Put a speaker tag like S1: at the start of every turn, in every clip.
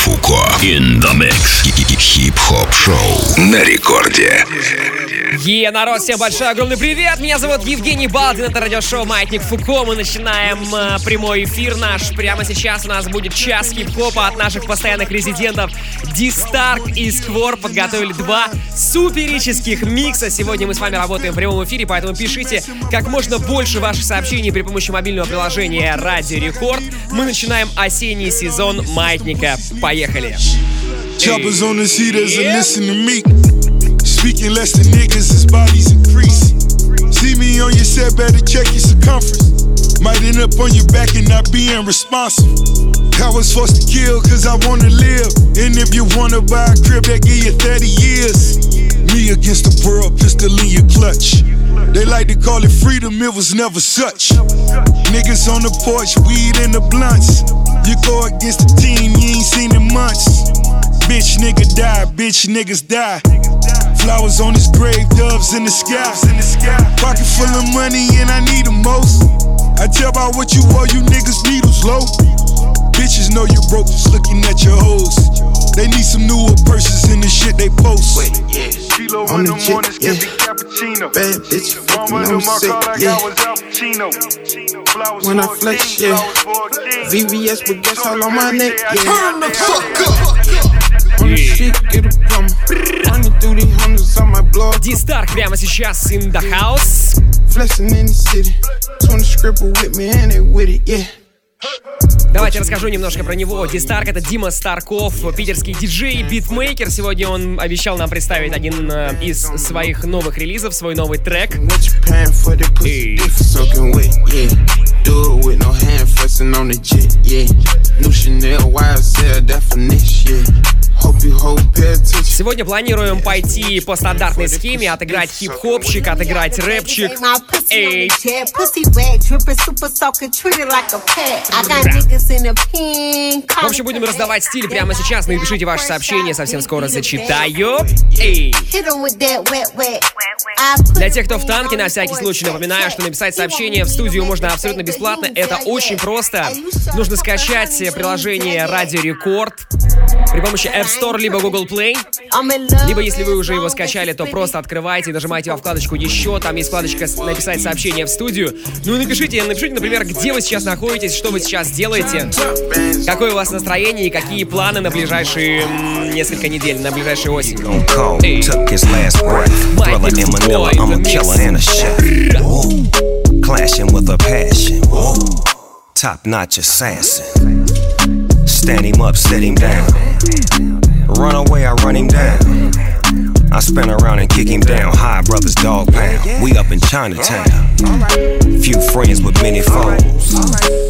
S1: fou. Фуко. In the mix. Хип-хоп шоу на рекорде.
S2: Е, народ, всем большой огромный привет! Меня зовут Евгений Балдин, это радиошоу «Маятник Фуко». Мы начинаем э, прямой эфир наш. Прямо сейчас у нас будет час хип-хопа от наших постоянных резидентов Ди Старк и Сквор. Подготовили два суперических микса. Сегодня мы с вами работаем в прямом эфире, поэтому пишите как можно больше ваших сообщений при помощи мобильного приложения «Радио Рекорд». Мы начинаем осенний сезон «Маятника». Поехали!
S3: Choppers on the seat as a listen to me. Speaking less than niggas as bodies increase. See me on your set, better check your circumference. Might end up on your back and not being responsible. I was forced to kill cause I wanna live. And if you wanna buy a crib, that give you 30 years. Me against the world, pistol in your clutch. They like to call it freedom, it was never such. Niggas on the porch, weed in the blunts. You go against the team you ain't seen in months. Bitch nigga die, bitch niggas die. Flowers on his grave, doves in the sky. Pocket full of money and I need the most. I tell by what you owe, you niggas needles low. Bitches know you broke just looking at your hoes. They need some newer purses in the shit they post.
S4: Wait, yeah On the jet, yeah. Bad bitch, fucking on the set, yeah. When I flex, yeah. VVS with gas all on my neck, yeah.
S3: Turn the fuck up!
S4: On the shit, get a plumber. Running through these hundreds on my blood.
S2: Ди Старк прямо сейчас in the house.
S4: Flexing in the city. 20 scribble with me and they with it, yeah.
S2: Давайте расскажу немножко про него. Ди Старк это Дима Старков, питерский диджей, битмейкер. Сегодня он обещал нам представить один э, из своих новых релизов, свой новый трек.
S4: What you paying for the pussy? Dick soaking wet, yeah. Do it with no hand flexing on the jet, yeah. New Chanel YSL definition, yeah.
S2: Сегодня планируем пойти по стандартной схеме, отыграть хип-хопчик, отыграть рэпчик. Эй, в общем, будем раздавать стиль прямо сейчас. Напишите ваши сообщения, совсем скоро зачитаю. Эй. Для тех, кто в танке, на всякий случай напоминаю, что написать сообщение в студию можно абсолютно бесплатно. Это очень просто. Нужно скачать приложение Радио Рекорд при помощи App Store либо Google Play. Либо, если вы уже его скачали, то просто открывайте, нажимайте во вкладочку «Еще», там есть вкладочка «Написать сообщение в студию». Ну и напишите, напишите, например, где вы сейчас находитесь, что вы сейчас делаете, какое у вас настроение и какие планы на ближайшие несколько недель, на ближайшую осень.
S5: Clashing with a passion. Woo. Top notch assassin. Stand him up, set him down. Run away, I run him down. I spin around and kick him down. High brothers, dog pound. We up in Chinatown. Few friends with many foes.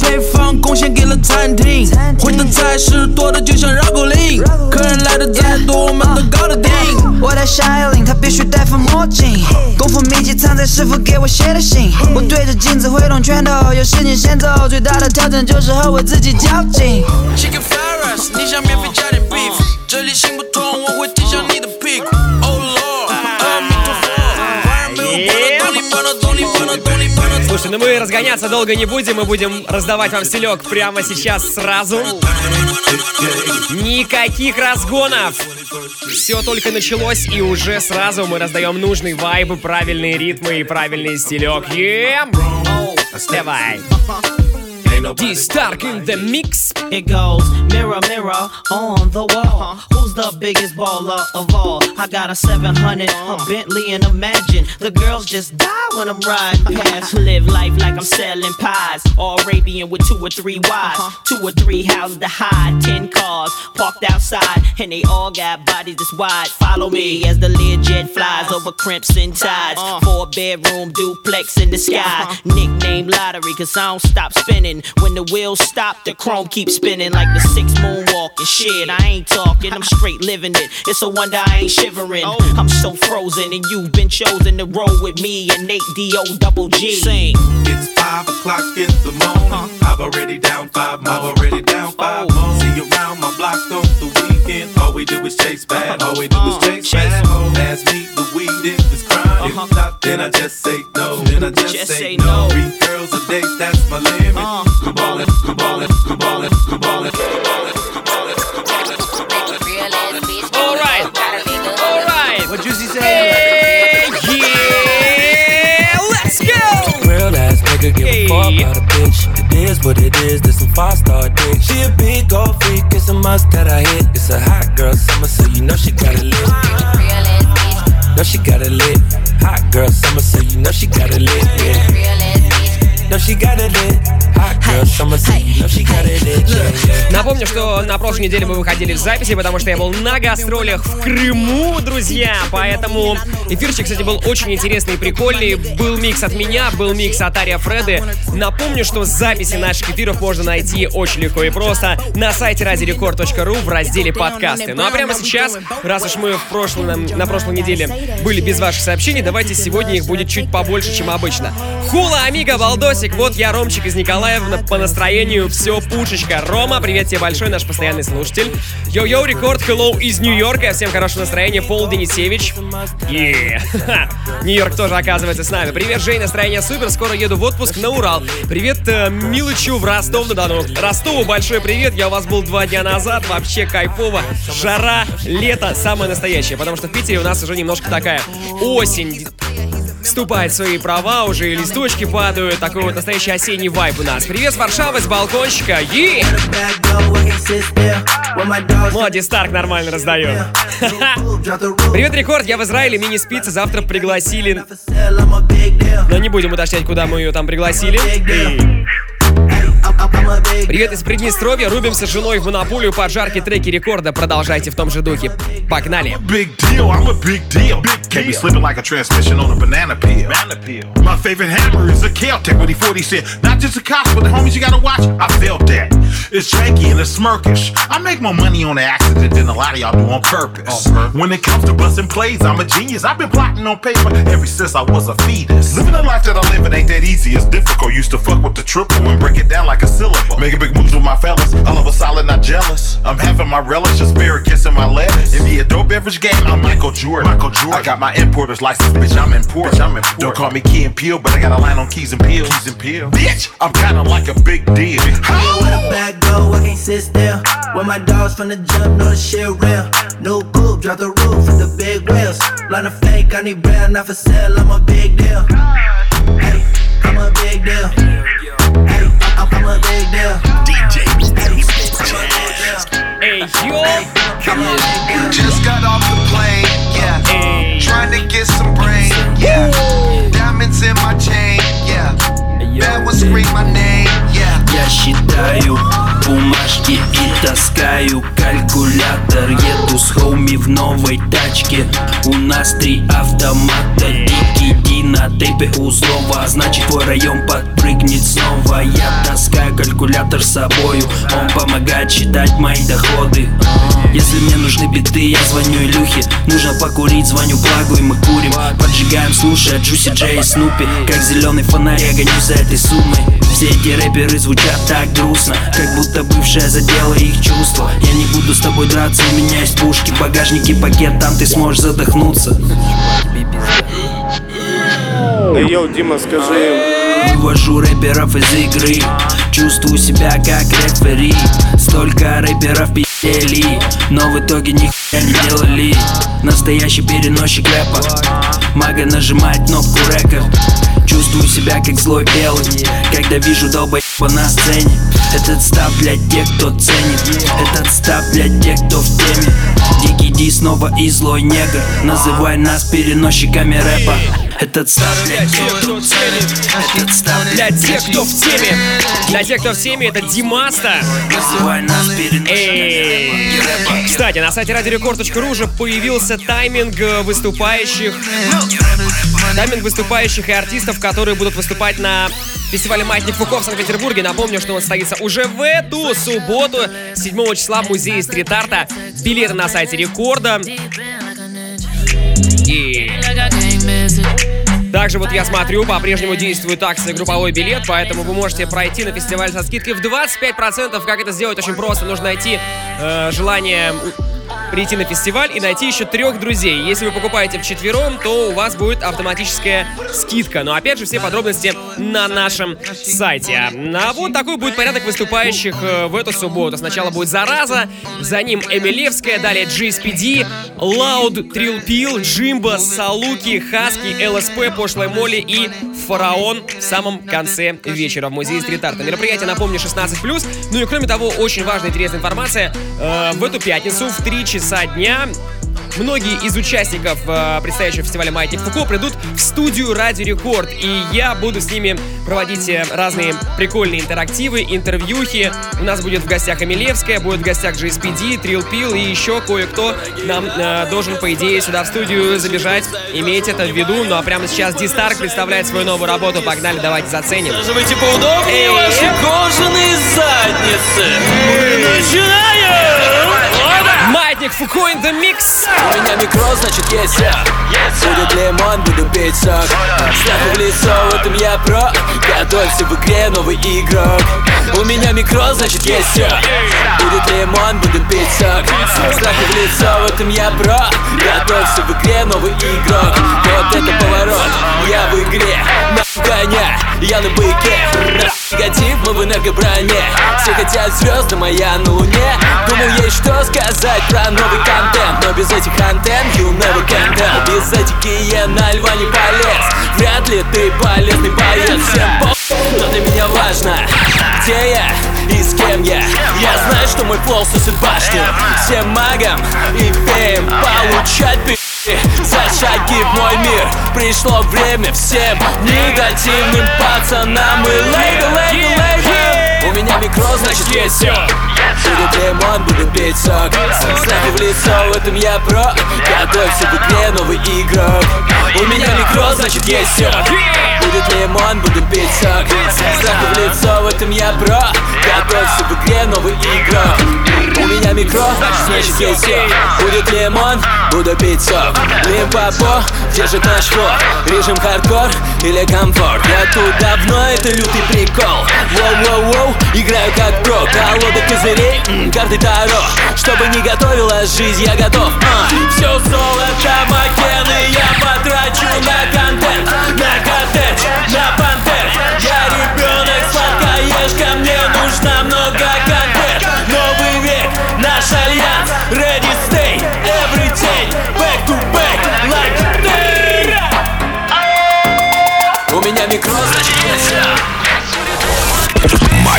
S6: 配方贡献给了餐厅。会的菜式多的就像绕口令，客人来的再多，我们都搞得定。
S7: 我的夏令，他必须戴副墨镜。功夫秘籍藏在师傅给我写的信。我对着镜子挥动拳头，有事情先走。最大的挑战就是和我自己较劲。
S6: Chicken fried rice，你想免费加点 beef？这里行不通，我会
S2: Слушай, ну мы разгоняться долго не будем, мы будем раздавать вам стилек прямо сейчас сразу. Никаких разгонов! Все только началось, и уже сразу мы раздаем нужный вайб, правильные ритмы и правильный стилек. Ем! Давай! D Stark in the mix.
S8: It goes mirror, mirror on the wall. Who's the biggest baller of all? I got a 700, a Bentley, and imagine the girls just die when I'm riding past. Live life like I'm selling pies. All Arabian with two or three wives, two or three houses to hide, ten cars parked outside, and they all got bodies this wide. Follow me as the Learjet flies over crimson tides. Four bedroom duplex in the sky. Nickname lottery, cause I don't stop spinning. When the wheels stop, the chrome keeps spinning like the six moonwalk talking shit. I ain't talking, I'm straight living it. It's a wonder I ain't shivering. Oh. I'm so frozen, and you've been chosen to roll with me and Nate D.O. double G. Sing.
S9: It's five o'clock in the morning. I've already down five more. Oh. Already down five oh. more. See you around my block on the weekend. All we do is chase bad. All we do is chase bad. Ask me the weed if it's crime. If not, then I just say no. Then I just,
S8: Just
S9: say,
S8: say
S9: no. Three girls a day, that's my limit. I'm ballin', I'm ballin', I'm ballin', I'm ballin', I'm ballin', I'm ballin', I'm ballin'.
S2: Alright, alright.
S10: What Juicy say?
S2: Hey, yeah, let's go!
S11: Real ass nigga, give a fuck about a bitch. Is what it is, this some five star dick. She a big gold freak, it's a must that I hit. It's a hot girl summer, so you know she got it lit. Know she got it lit. Hot girl summer, so you know she got it lit. Yeah. Know she got it lit.
S2: Напомню, что на прошлой неделе мы выходили с записи, потому что я был на гастролях в Крыму, друзья. Поэтому эфирчик, кстати, был очень интересный и прикольный. Был микс от меня, был микс от Ария Фреды. Напомню, что записи наших эфиров можно найти очень легко и просто на сайте радиорекорд.ру в разделе подкасты. Ну а прямо сейчас, раз уж мы в прошлом, на прошлой неделе были без ваших сообщений, давайте сегодня их будет чуть побольше, чем обычно. Хула, Амиго, Балдосик, вот я, Ромчик из Николаевна, по настроению все пушечка. Рома, привет тебе большой, наш постоянный слушатель. Йо-йо, рекорд, hello из Нью-Йорка, всем хорошего настроения, Пол Денисевич. Нью-Йорк тоже оказывается с нами. Привет, Жень, настроение супер, скоро еду в отпуск на Урал. Привет, э, Милычу в Ростов-на-Дону. Ростову большой привет, я у вас был два дня назад, вообще кайфово. Жара, лето, самое настоящее, потому что в Питере у нас уже немножко такая осень вступает в свои права, уже и листочки падают, такой вот настоящий осенний вайб у нас. Привет с Варшавы, с балкончика, е! Моди Старк нормально раздает. Привет, Рекорд, я в Израиле, мини-спицы завтра пригласили. Но не будем уточнять, куда мы ее там пригласили. Привет из Приднестровья, рубимся с женой в монополию под жаркие треки рекорда. Продолжайте в том же духе. Погнали.
S12: Big deal, I'm a big deal. Can't be slipping like a transmission on a banana peel. My favorite hammer is a Caltech with E40 said, not just a cops, but the homies you gotta watch. I felt that. It's janky and it's smirkish. I make more money on the accident than a lot of y'all do on purpose. When it comes to busting plays, I'm a genius. I've been plotting on paper ever since I was a fetus. Living the life that I live, it ain't that easy. It's difficult. Used to fuck with the triple and break it down like a syllable. Making big moves with my fellas. I love a solid, not jealous. I'm having my relish, asparagus in my lettuce. In the adult beverage game, I'm Michael Jordan. Michael Jordan. I got my importer's license, bitch. I'm important. Bitch, I'm important. Don't call me Key and Peel, but I got a line on keys and peels. Keys and peels. Bitch, I'm kinda like a big deal. How?
S13: Where the back go, I can't sit still. Where my dogs from the jump, know the shit real. New coupe, drop the roof with the big wheels. Line of fake, I need brand, not for sale, I'm a big deal. Hey, I'm a big deal. Hey, I'm a big deal. DJ
S2: Hey, yo.
S14: Just got off the plane, yeah. Hey. Trying to get some brain, yeah. Diamonds in my chain, yeah. That was scream my name, yeah.
S11: Я считаю бумажки и таскаю калькулятор. Еду с хоуми в новой тачке. У нас три автомата Дикий Ди на тейпе у злого Значит твой район подпрыгнет снова. Я таскаю калькулятор с собою. Он помогает считать мои доходы Если мне нужны биты, я звоню Илюхе. Нужно покурить, звоню Плагу и мы курим. Поджигаем, слушая Джуси Джей и Снупи. Как зеленый фонарь, я гонюсь за этой суммой. Все эти рэперы звучат так грустно Как будто бывшая задела их чувства. Я не буду с тобой драться, у меня есть пушки Багажники, пакет, там ты сможешь задохнуться.
S10: Эй, йоу, Дима, скажи. Им.
S11: Вывожу рэперов из игры Чувствую себя как рефери. Столько рэперов пи***ли Но в итоге нихуя не делали. Настоящий переносчик рэпа. Мага нажимает кнопку рекорд Чувствую себя как злой белый. Когда вижу долбоеба на сцене. Этот став для тех, кто ценит. Этот став для тех, кто в теме. Дикий Ди снова и злой негр. Называй нас переносчиками рэпа. Этот став для тех, кто ценит. Этот став
S2: Для тех, кто в теме. Для тех, кто в теме, это Димаста.
S11: Называй нас переносчиками
S2: Кстати, Кстати, на сайте радиорекорд.ру уже появился тайминг выступающих тайминг выступающих и артистов, которые будут выступать на фестивале «Маятник Фуко» в Санкт-Петербурге. Напомню, что он состоится уже в эту субботу, 7 числа в музее стрит-арта. Билеты на сайте Рекорда. И... Также вот я смотрю, по-прежнему действует акция групповой билет, поэтому вы можете пройти на фестиваль со скидкой в 25%. Как это сделать очень просто. Нужно найти э, желание прийти на фестиваль и найти еще трех друзей. Если вы покупаете в четвером, то у вас будет автоматическая скидка. Но опять же, все подробности на нашем сайте. А вот такой будет порядок выступающих э, в эту субботу. Сначала будет Зараза, за ним Эмилевская, далее GSPD, Loud, Трилпил, Джимба, Салуки, Хаски, ЛСП, Пошлая Молли и Фараон в самом конце вечера в музее стрит-арта. Мероприятие, напомню, 16+. Ну и кроме того, очень важная интересная информация. Э, в эту пятницу в 3 часа дня Многие из участников э, предстоящего фестиваля «Маятник Фуко» придут в студию «Радио Рекорд», и я буду с ними проводить э, разные прикольные интерактивы, интервьюхи. У нас будет в гостях Амилевская, будет в гостях GSPD, Трил Пил и еще кое-кто нам э, должен, по идее, сюда в студию забежать. Имейте это в виду. Ну а прямо сейчас Дистарк представляет свою новую работу. Погнали, давайте заценим.
S15: Нажимайте поудобнее ваши кожаные задницы. Мы начинаем!
S2: Маятник Фуко in the mix.
S15: У меня микро, значит есть я. Будет лимон, буду пить сок. Страху в лицо, в этом я про. Готовься в игре новый игрок. У меня микро, значит есть все. Будет лимон, буду пить сок. Страху в лицо, в этом я про. Готовься в игре новый игрок. Вот это поворот, я в игре. Коня, я на быке. Негатив, мы в энергоброне. Все хотят звезды, моя на луне. Думаю, есть что сказать про новый контент. Но без этих антенн you never can tell. Без этики я на льва не полез. Вряд ли ты полезный боец. Всем по... Но для меня важно Где я и с кем я. Я знаю, что мой флоу сносит башню Всем магам и феям получать пи*** за шаги в мой мир. Пришло время всем негативным пацанам И лейбл, лейбл, лейбл. У меня микро, значит есть все Будет лимон, будем пить сок. Знаки в лицо, в этом я про. Готовься в игре новый игрок. У меня микро, значит есть все Будет лимон, будем пить сок. Знаки в лицо, в этом я про. Готовься в игре новый игрок. У меня микро, значит есть все Будет лимон, буду пить сок. Лимпопо держит наш флот. Режим хардкор или комфорт. Я тут давно, это лютый прикол. Воу-воу-воу, играю как про Колода м, карты Таро Чтобы не готовила жизнь, я готов а. Все золото макены я потрачу на контент На коттедж, на пантер Я ребенок, сладкоежка, мне нужно много конфет. Новый век, наш альянс Ready, stay, every day Back to back, like a У меня микро, значит есть я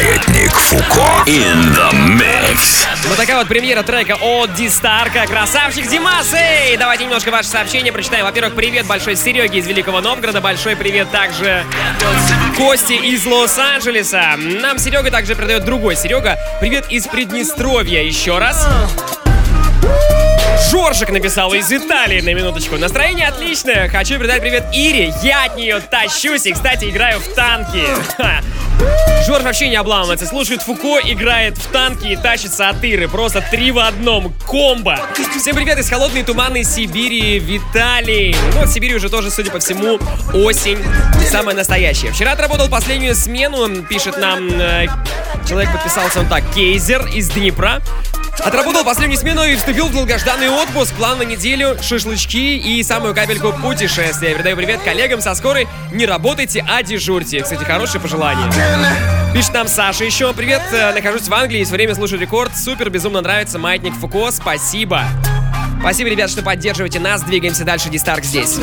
S1: Маятник Фуко in the mix.
S2: Вот такая вот премьера трека от Дистарка. Красавчик Димас! Эй! Давайте немножко ваши сообщения прочитаем. Во-первых, привет большой Сереге из Великого Новгорода. Большой привет также Кости из Лос-Анджелеса. Нам Серега также передает другой Серега. Привет из Приднестровья. Еще раз. Жоржик написал из Италии на минуточку. Настроение отличное. Хочу передать привет Ире. Я от нее тащусь и, кстати, играю в танки. Жорж вообще не обламывается. Слушает Фуко, играет в танки и тащится от Иры. Просто три в одном. Комбо. Всем привет из холодной туманной Сибири, Виталий. Ну, в Сибири уже тоже, судя по всему, осень. Самая настоящая. Вчера отработал последнюю смену, пишет нам э, человек, подписался он так, Кейзер из Днепра. Отработал последнюю смену и вступил в долгожданный отпуск. План на неделю, шашлычки и самую капельку путешествия. Передаю привет коллегам со скорой. Не работайте, а дежурьте. Кстати, хорошее пожелание. Пишет нам Саша еще. Привет, э, нахожусь в Англии, все время слушаю рекорд. Супер, безумно нравится Маятник Фуко. Спасибо. Спасибо, ребят, что поддерживаете нас. Двигаемся дальше. Дистарк здесь.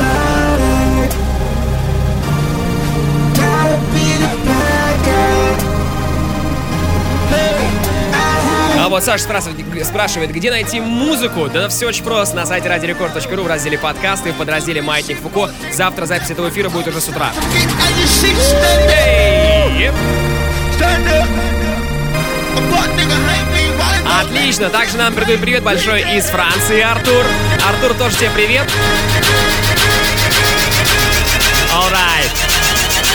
S2: Вот Саша спрашивает, спрашивает, где найти музыку? Да все очень просто. На сайте радиорекорд.ру в разделе подкасты в подразделе Маятник Фуко. Завтра запись этого эфира будет уже с утра. Отлично. Также нам передает привет большой из Франции, Артур. Артур, тоже тебе привет. Alright.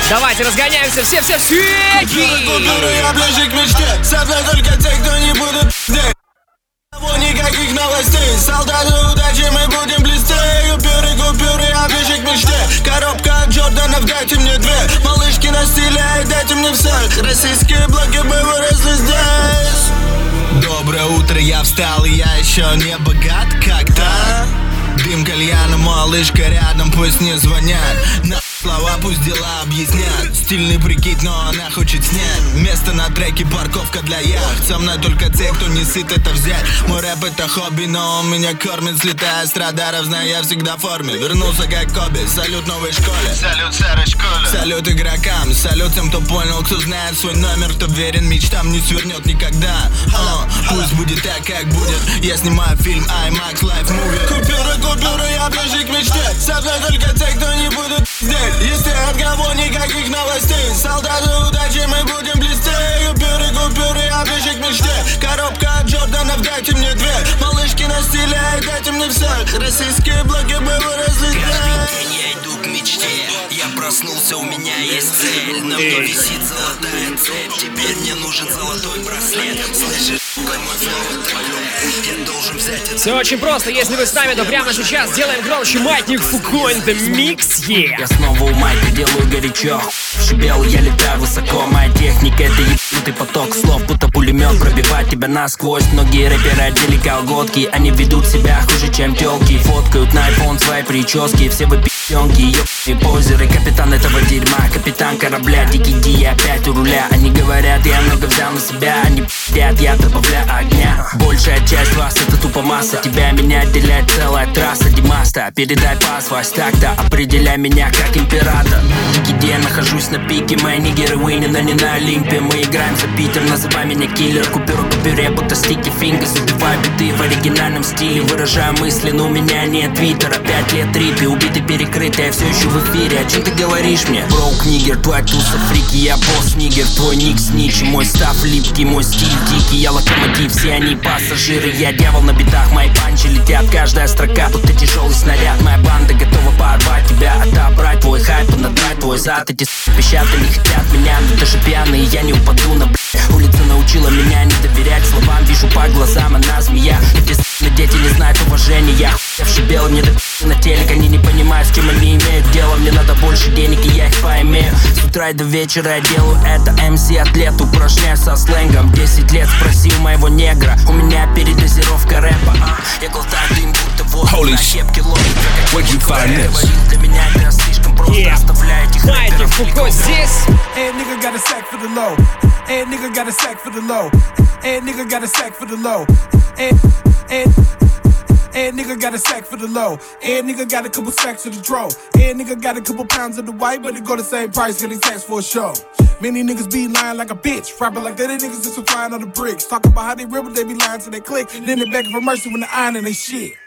S2: Давайте разгоняемся, все-все-все!
S16: Солдаты удачи, мы будем блестеть Купюры, купюры, я ближе к мечте Коробка от Джорданов, дайте мне две. Малышки на стиле, дайте мне все. Российские блоки, мы выросли здесь. Доброе утро, я встал, я еще не богат, как то Дым кальяна, малышка рядом, пусть не звонят слова пусть дела объяснят. Стильный прикид, но она хочет снять. Место на треке, парковка для яхт. Со мной только те, кто не сыт это взять. Мой рэп это хобби, но он меня кормит Слетая с радаров, знаю я всегда в форме. Вернулся как Коби, салют новой школе. Салют старой школе Салют игрокам, салют тем, кто понял Кто знает свой номер, кто верен мечтам Не свернет никогда. О, Пусть будет так, как будет. Я снимаю фильм IMAX Life Movie Купюры, купюры, я ближе к мечте Со мной только те, кто не будут здесь Если от кого никаких новостей Солдаты удачи, мы будем блестеть Купюры, купюры, ближе к мечте. Коробка от Джорданов, дайте мне две. Малышки на стиле, дайте мне все. Российские блоки, мы выросли здесь
S17: Я иду к мечте, я проснулся, у меня есть цель. На мне висит золотая цепь, теперь мне нужен золотой браслет. Слышишь,
S2: Все очень просто. Если вы с нами, то прямо сейчас делаем громче маятник Фуко in the mix, yeah.
S11: Я снова у майка делаю горячо. Шибел, я летаю высоко. Моя техника это ебнутый поток. Слов Будто пулемет пробивает тебя насквозь. Многие рэперы одели колготки. Они ведут себя хуже, чем телки Фоткают на iPhone свои прически. Все вы пи***нки, ебаные позеры. Капитан этого дерьма, капитан корабля. Дикий Ди, опять у руля. Они говорят, я много взял на себя. Они пи***ят, я добавляю огня. Большая часть вас это тупо масса. Тебя меня отделяет целая трасса Димаста, передай пас, Вась так-то Определяй меня как император. Ди, я нахожусь на пике Мои нигеры Уинина не на Олимпе. Мы играем за Питер, называй меня киллер. Купюра купюре, будто стики фингер Забиваю биты в оригинальном стиле Выражаю мысли, но у меня нет твиттера. Пять лет трипи, убиты, перекрыты Я все еще в эфире, о чем ты говоришь мне? Броук нигер, твоя туса фрики Я босс нигер, твой ник снич Мой став липкий, мой стиль дикий Я локомотив, все они пассажиры? Я дьявол на битах, мои панчи летят. Каждая строка, будто тяжелый снаряд. Моя банда готова порвать тебя Отобрать твой хайп и надрать твой зад. Эти пищат, они хотят меня Но даже пьяные я не упаду на блядь Улица научила меня не доверять словам. Вижу по глазам, она змея. Эти с***ные дети не знают уважения Хуевший белый, мне так на телек Они не понимают, с чем они имеют дело Мне надо больше денег, и я их поимею С утра и до вечера я делаю это МС атлет Упражняюсь со сленгом 10 лет спросил моего негра У меня передозировка рэпа а, Я глотаю дым, будто воздух
S1: Holy
S11: на
S1: this?
S11: Для меня это слишком просто
S2: Yeah.
S11: Оставляю этих рэперов
S2: Фуко здесь.
S16: Nigga got a sack for the low. And nigga got a sack for the low. And nigga got a sack for the low. And and and nigga got a sack for the low. And nigga got a couple sacks for the draw. And nigga got a couple pounds of the white, but it go the same price, getting taxed for a show. Many niggas be lying like a bitch. Rapping like that, they niggas just flying on the bricks. Talk about how they real, but they be lying till they click. Then they begging for mercy when they iron and they shit.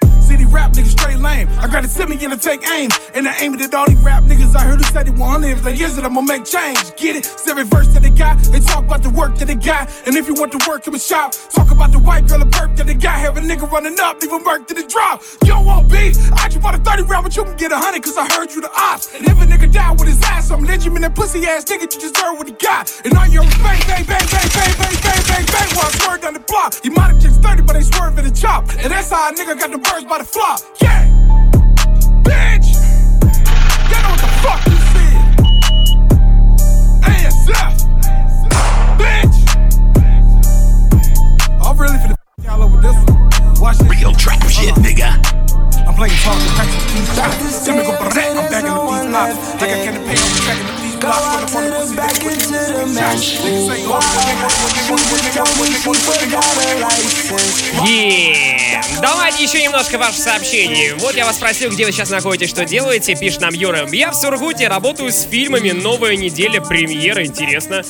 S16: Rap niggas straight lame. I got a semi in to take aim. And I aim it at all these rap niggas I heard who said they want it. If they is it, I'ma make change. Get it? It's every verse that they got. They talk about the work that they got. And if you want to work in a shop, talk about the white girl at perk that they got. Have a nigga running up, leave him work to the drop. You don't want beef? I just bought a 30 round, but you can get a hundred cause I heard you the ops. And if a nigga die with his ass, I'm lynch in that pussy ass nigga, you deserve what he got. And all your bang, bang, bang, bang, bang, bang, bang, bang, bang, while I swerve down the block. You they swerve in the chop. And that's how a nigga got the birds by the flop. Yeah! Bitch! You know what the fuck you said? ASF! Bitch! I'm really finna f- y'all over this one. Watch this.
S1: Real trap shit, nigga.
S16: I'm playing talk to practice these shots. Them nigga barret, I'm back in the these blocks. Like I can't pay,
S2: Давайте еще немножко ваших сообщений. Вот я вас спросил, где вы сейчас находитесь, что делаете. Пишет нам Юра. Я в Сургуте работаю с фильмами. Новая неделя, премьера. Интересно.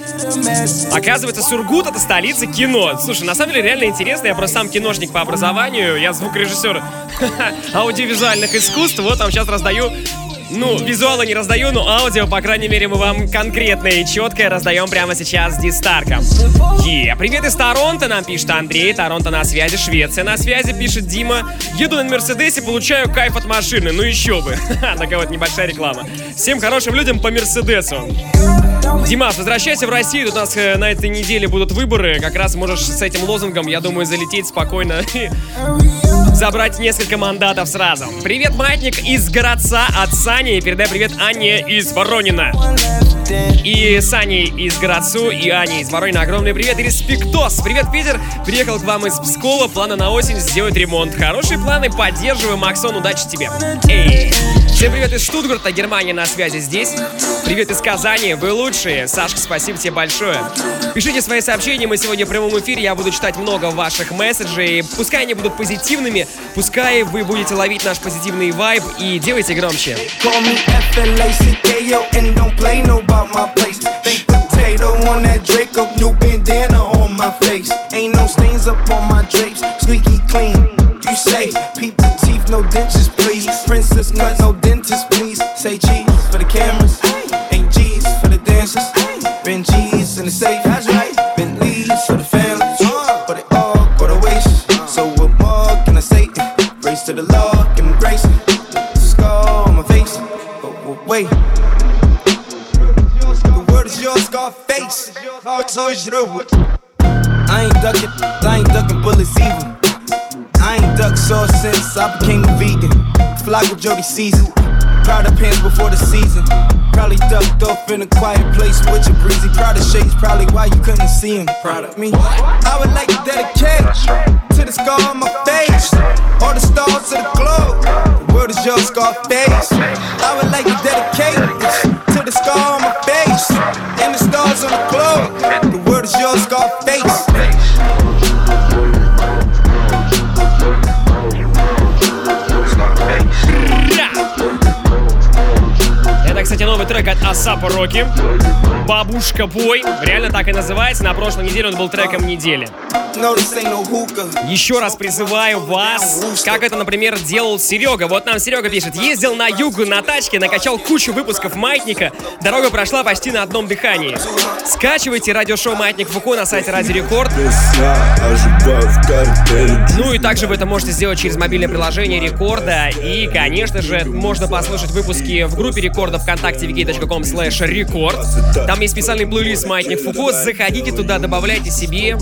S2: Оказывается, Сургут это столица кино. Слушай, на самом деле реально интересно. Я просто сам киношник по образованию. Я звукорежиссер аудиовизуальных искусств. Вот вам сейчас раздаю Ну, визуалы не раздаю, но аудио, по крайней мере, мы вам конкретное и четкое раздаем прямо сейчас с Дистарком. Е, привет из Торонто, нам пишет Андрей. Торонто на связи, Швеция на связи, пишет Дима. Еду на Мерседесе, получаю кайф от машины. Ну еще бы. На кого-то небольшая реклама. Всем хорошим людям по Мерседесу. Димас, возвращайся в Россию, тут у нас э, на этой неделе будут выборы, как раз можешь с этим лозунгом, я думаю, залететь спокойно забрать несколько мандатов сразу. Привет, маятник из городца от Сани, передай привет Анне из Воронина. И Сани из Городцу, и Ани из Воронина. Огромный привет. Респектос. Привет, Питер. Приехал к вам из Пскова. Планы на осень сделать ремонт. Хорошие планы. Поддерживаю. Максон, удачи тебе. Эй. Всем привет из Штутгарта, Германия на связи здесь. Привет из Казани, вы лучшие. Сашка, спасибо тебе большое. Пишите свои сообщения, мы сегодня в прямом эфире, я буду читать много ваших месседжей. Пускай они будут позитивными, пускай вы будете ловить наш позитивный вайб и делайте громче. On that Draco, new bandana on my face. Ain't no stains up on my drapes, squeaky clean. You say, peep the teeth, no dentures, please. Princess cut, no I ain't ducking, I ain't ducking bullets either. I ain't ducked sauce since I became a vegan. Fly with Jody season. Proud of pants before the season. Probably ducked off in a quiet place with your breezy. Proud of shades, probably why you couldn't see him. Proud of me. I would like to dedicate to the scar on my face. All the stars to the globe. The world is your scar face. I would like to dedicate to the scar on my face. And the stars on the globe. The world is your scar новый трек от Асапа Роки. Бабушка Бой. Реально так и называется. На прошлой неделе он был треком недели. Еще раз призываю вас, как это, например, делал Серега. Вот нам Серега пишет. Ездил на югу на тачке, накачал кучу выпусков Маятника. Дорога прошла почти на одном дыхании. Скачивайте радиошоу Маятник Фуко на сайте Ради Рекорд. Ну и также вы это можете сделать через мобильное приложение Рекорда. И, конечно же, можно послушать выпуски в группе Рекорда ВКонтакте vk.com slash рекорд. Там есть специальный плейлист Маятник Фуко. Заходите туда, добавляйте себе.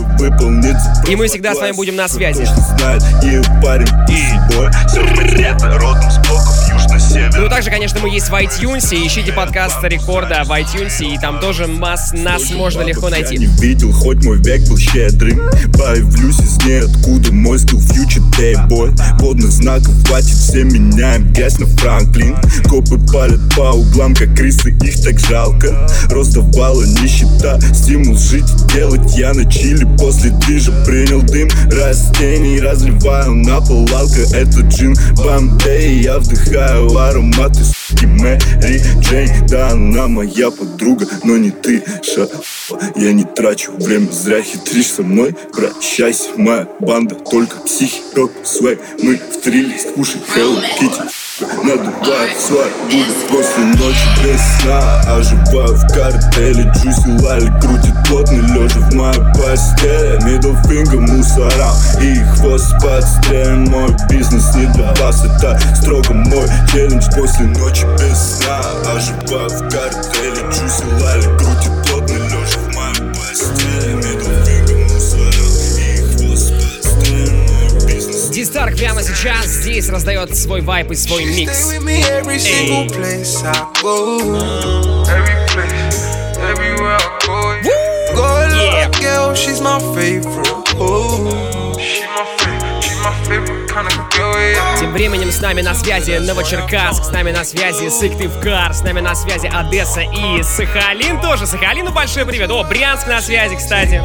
S2: И мы всегда с вами будем на связи. Ну, также, конечно, мы есть в iTunes. Ищите подкаст Рекорда в iTunes, и там тоже масс нас можно легко найти.
S18: не видел, хоть мой век был щедрым Появлюсь из ниоткуда, мой скилл фьючер бой Водных знаков хватит, все меняем грязь на Франклин Копы палят по углам, как крысы, их так жалко. Роздавала нищета, стимул жить и делать Я на чили. После движа принял дым растений Разливаю на пол алко, это джин Бомбей Я вдыхаю ароматы суки Мэри Джейн. Да, она моя подруга, но не ты, ша Я не трачу время, зря хитришь со мной. Прощайся, моя банда, только психи, рок, свэг Мы в трилле, кушай Hello Kitty. Надуваю свой буду после ночи без сна Оживаю в картеле, Джуси Лали крутит плотно Лежа в моей постели. Middle finger мусорам и хвост подстрелен Мой бизнес не для вас, это строго мой челлендж. После ночи без сна Оживаю в картеле, Джуси Лали крутит
S2: Дистарк прямо сейчас здесь раздает свой вайп и свой микс.
S16: she's my favorite. Oh, she my favorite,
S2: Тем временем с нами на связи Новочеркасск, с нами на связи Сыктывкар, с нами на связи Одесса и Сахалин тоже. Сахалину большой привет. О, Брянск на связи, кстати.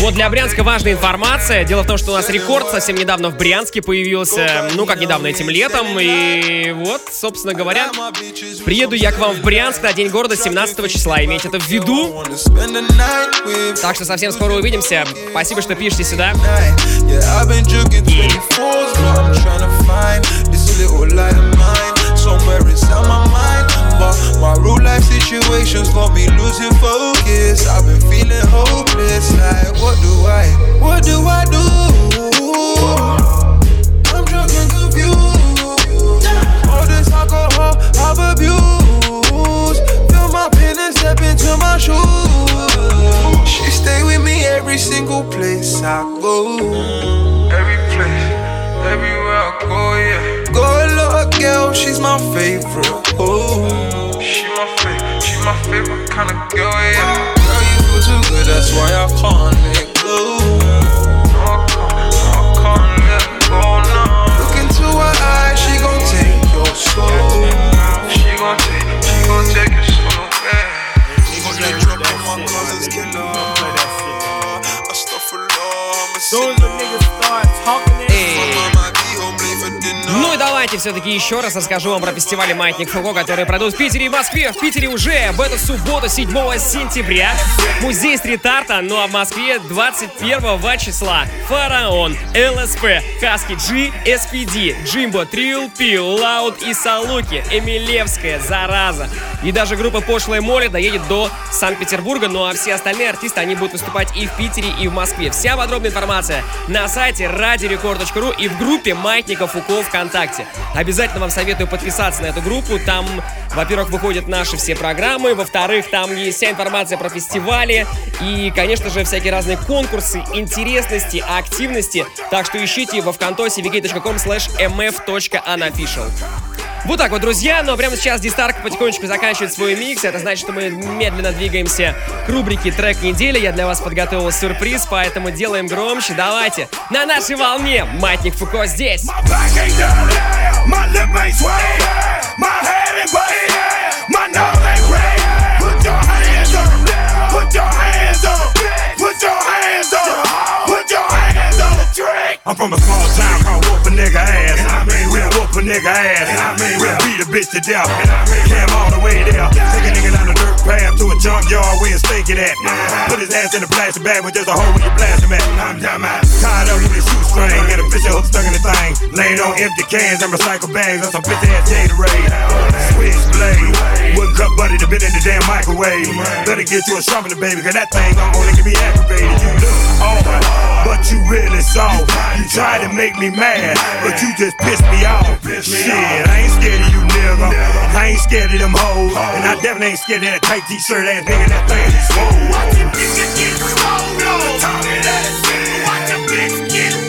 S2: Вот для Брянска важная информация. Дело в том, что у нас рекорд совсем недавно в Брянске появился. Ну, как недавно, этим летом. И вот, собственно говоря, приеду я к вам в Брянск на День города 17 числа. Имейте это в виду. Так что совсем скоро увидимся. Спасибо, что пишете сюда.
S16: Yeah, I've been jugging 24s, but I'm trying to find this
S4: little light of mine. Somewhere inside my mind. But my real life situations got me losing focus. I've been feeling hopeless. Like, what do I, what do I do? I'm drunk and confused. All this alcohol I've abused. Step into my shoes. She stay with me every single place I go. Every place, everywhere I go, yeah. Go little girl, she's my favorite. Oh, she my favorite, she my favorite kind of girl, yeah. Girl, you feel too good, that's why I can't let go. No, I can't, no, I can't let go now. Look into her eyes, she gon' take your soul. She gon' take, she gon' take your soul away. Cause drop in one closet's killer. I stuff a lot.
S2: Soon the niggas start talking. Ну и давайте все-таки еще раз расскажу вам про фестивали «Маятник Фуго», которые пройдут в Питере и Москве. В Питере уже в эту субботу, 7 сентября, музей стрит-арта, ну а в Москве 21 числа «Фараон», ЛСП, Хаски G, SPD, Джимбо, Трил, Пил, Лаут и Салуки, Эмилевская, Зараза. И даже группа «Пошлая море» доедет до Санкт-Петербурга, ну а все остальные артисты, они будут выступать и в Питере, и в Москве. Вся подробная информация на сайте radiorecord.ru и в группе «Маятника Фуко» ВКонтакте. Обязательно вам советую подписаться на эту группу. Там, во-первых, выходят наши все программы, во-вторых, там есть вся информация про фестивали и, конечно же, всякие разные конкурсы, интересности, активности. Так что ищите во вконтосе vk.com slash mf.unofficial. Вот так вот, друзья, но прямо сейчас Дистарк потихонечку заканчивает свой микс. Это значит, что мы медленно двигаемся к рубрике «Трек недели». Я для вас подготовил сюрприз, поэтому делаем громче. Давайте, на нашей волне Матник Фуко здесь.
S19: I'm from a small town called Whoop a Nigga Ass. And I mean, we'll whoop a nigga ass. And I mean, we'll beat a bitch to death. And I mean, cam all the way there. Take a nigga down the dirt path to a junkyard where it's thinking at. Put his ass in a plastic bag with just a hole where you blast him at. I'm tied up with a shoestring. Got a bitch hook stuck in the thing. Laying on empty cans and recycle bags on some bitch ass Gatorade. Switchblade. Wouldn't cut buddy to bit in the damn microwave. Better get you a sharpener, baby, cause that thing gon' only can be aggravated. You look off, but you really soft. You try to make me mad, but you just pissed me off. Shit, I ain't scared of you, nigga. I ain't scared of them hoes. And I definitely ain't scared of that tight t-shirt ass nigga that thing is swole. Watch him get swole. Talk it ass. Watch him get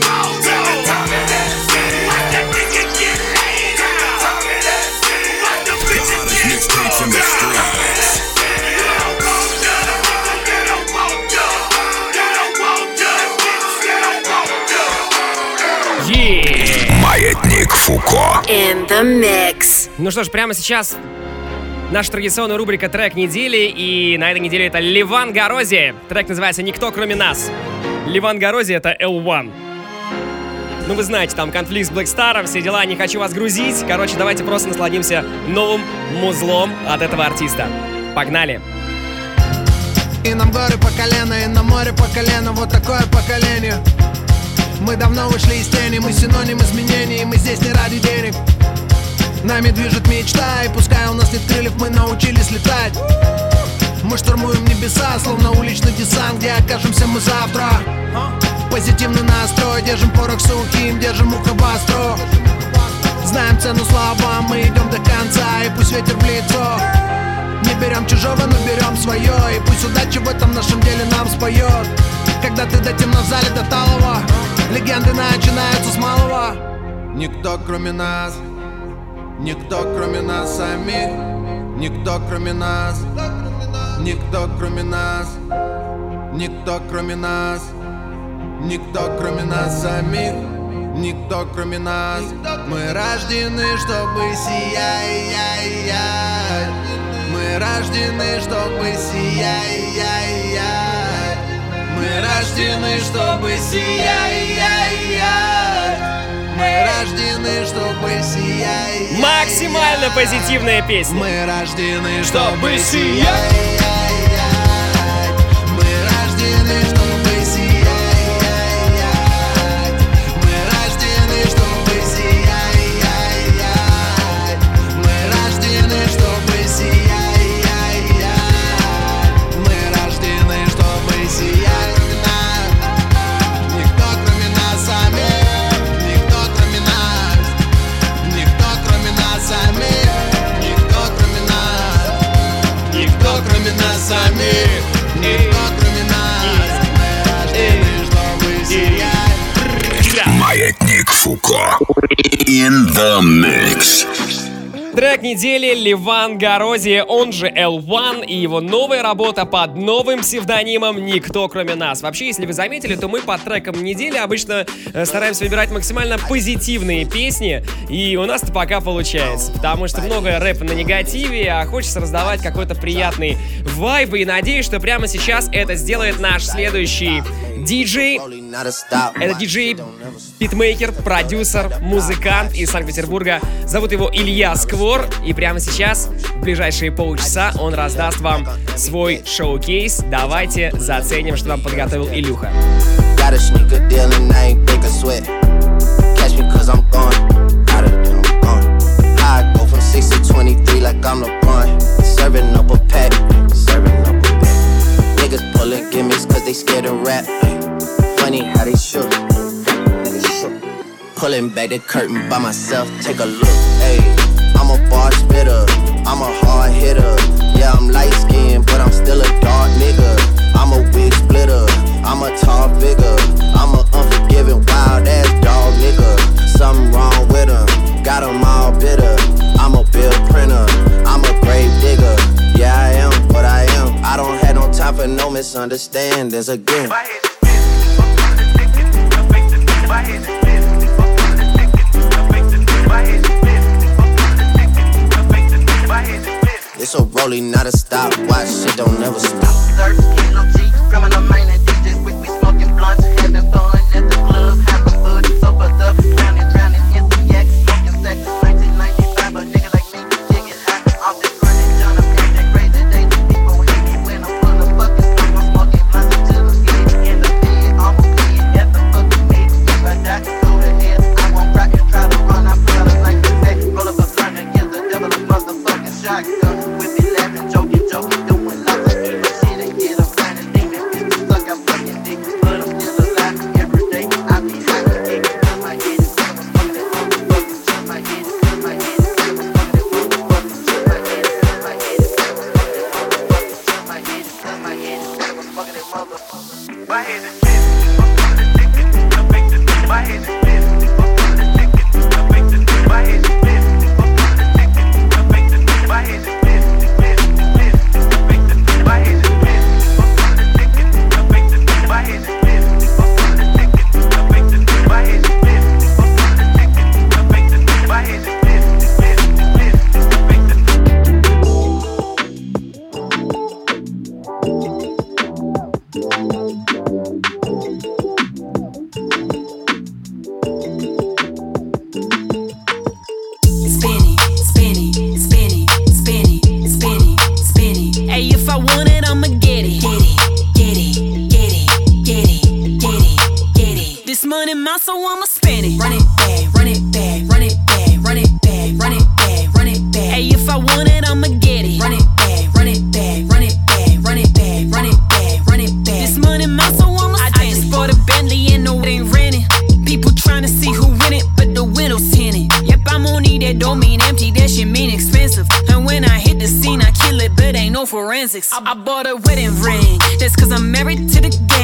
S1: Фуко.
S2: In the mix. Ну что ж, прямо сейчас наша традиционная рубрика «Трек недели», и на этой неделе это Ливан Горози. Трек называется «Никто, кроме нас». Ливан Горози — это L1. Ну, вы знаете, там конфликт с Black Star, все дела, не хочу вас грузить. Короче, давайте просто насладимся новым музлом от этого артиста. Погнали!
S20: И нам горы по колено, и на море по колено Вот такое поколение Мы давно вышли из тени, мы синоним изменений Мы здесь не ради денег. Нами движет мечта, и пускай у нас нет крыльев Мы научились летать. Мы штурмуем небеса, словно уличный десант Где окажемся мы завтра. Позитивный настрой, держим порох сухим Держим ухо востро. Знаем цену словам, мы идем до конца И пусть ветер в лицо. Не берем чужого, но берем свое И пусть удача в этом нашем деле нам споет. Когда ты до темно в зале до талого Легенды начинаются с малого. Никто кроме нас. Никто кроме нас самих. Никто кроме нас. Никто кроме нас. Никто кроме нас. Никто кроме нас самих. Никто кроме нас. Мы рождены, чтобы сиять Мы рождены, чтобы сиять Мы рождены, чтобы сиять. Мы рождены, чтобы сиять.
S2: Максимально позитивная песня.
S20: Мы рождены, чтобы сиять
S1: Фуко. In the mix.
S21: Трек недели Ливан Горози, он же L1, и его новая работа под новым псевдонимом «Никто, кроме нас». Вообще, если вы заметили, то мы под треком недели обычно э, стараемся выбирать максимально позитивные песни, и у нас это пока получается, потому что много рэпа на негативе, а хочется раздавать какой-то приятный вайб, и надеюсь, что прямо сейчас это сделает наш следующий диджей. Это диджей, битмейкер, продюсер, музыкант из Санкт-Петербурга. Зовут его Илья Сквот. Егор. И прямо сейчас, в ближайшие полчаса, он раздаст вам свой шоу-кейс. Давайте заценим, что вам подготовил Илюха. like I'm LeBron. Serving up a pack, serving up a pack. Niggas pulling gimmicks cause they scared of rap. Funny how they shook. Pulling back the curtain by myself, take a look, ayy. I'm a bar spitter, I'm a hard hitter. Yeah, I'm light skinned, but I'm still a dark nigga. I'm a wig splitter, I'm a tall figure. I'm a unforgiving, wild ass dog nigga. Something wrong with him, got him all bitter. I'm a bill printer, I'm a grave digger. Yeah, I am what I am. I don't have no time for no misunderstandings again. It's a rolling, not a stop. Watch shit don't never stop. married to the game